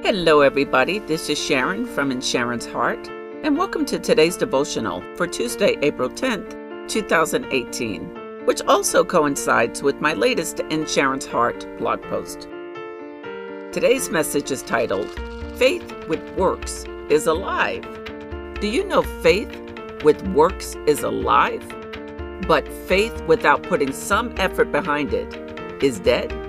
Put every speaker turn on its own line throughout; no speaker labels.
Hello, everybody. This is Sharon from In Sharon's Heart, and welcome to today's devotional for Tuesday, April 10th, 2018, which also coincides with my latest In Sharon's Heart blog post. Today's message is titled, Faith with Works is Alive. Do you know faith with works is alive? But faith without putting some effort behind it is dead?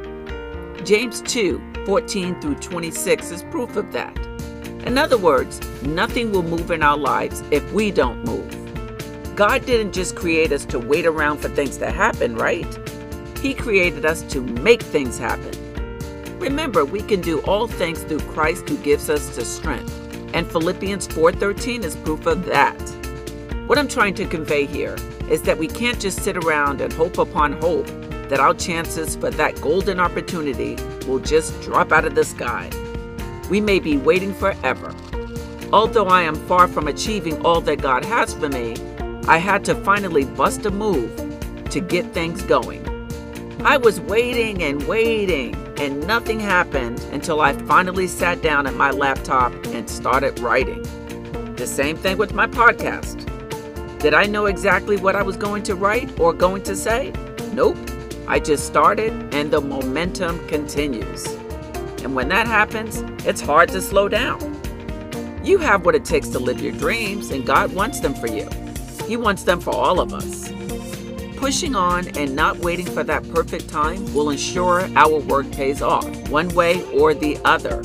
James 2 14 through 26 is proof of that. In other words, nothing will move in our lives if we don't move. God didn't just create us to wait around for things to happen, right? He created us to make things happen. Remember, we can do all things through Christ who gives us the strength. And Philippians 4:13 is proof of that. What I'm trying to convey here is that we can't just sit around and hope upon hope that our chances for that golden opportunity will just drop out of the sky. We may be waiting forever. Although I am far from achieving all that God has for me, I had to finally bust a move to get things going. I was waiting and waiting, and nothing happened until I finally sat down at my laptop and started writing. The same thing with my podcast. Did I know exactly what I was going to write or going to say? Nope. I just started and the momentum continues. And when that happens, it's hard to slow down. You have what it takes to live your dreams, and God wants them for you. He wants them for all of us. Pushing on and not waiting for that perfect time will ensure our work pays off, one way or the other.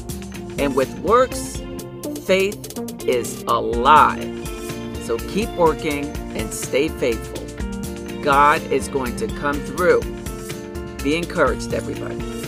And with works, faith is alive. So keep working and stay faithful. God is going to come through. Be encouraged, everybody.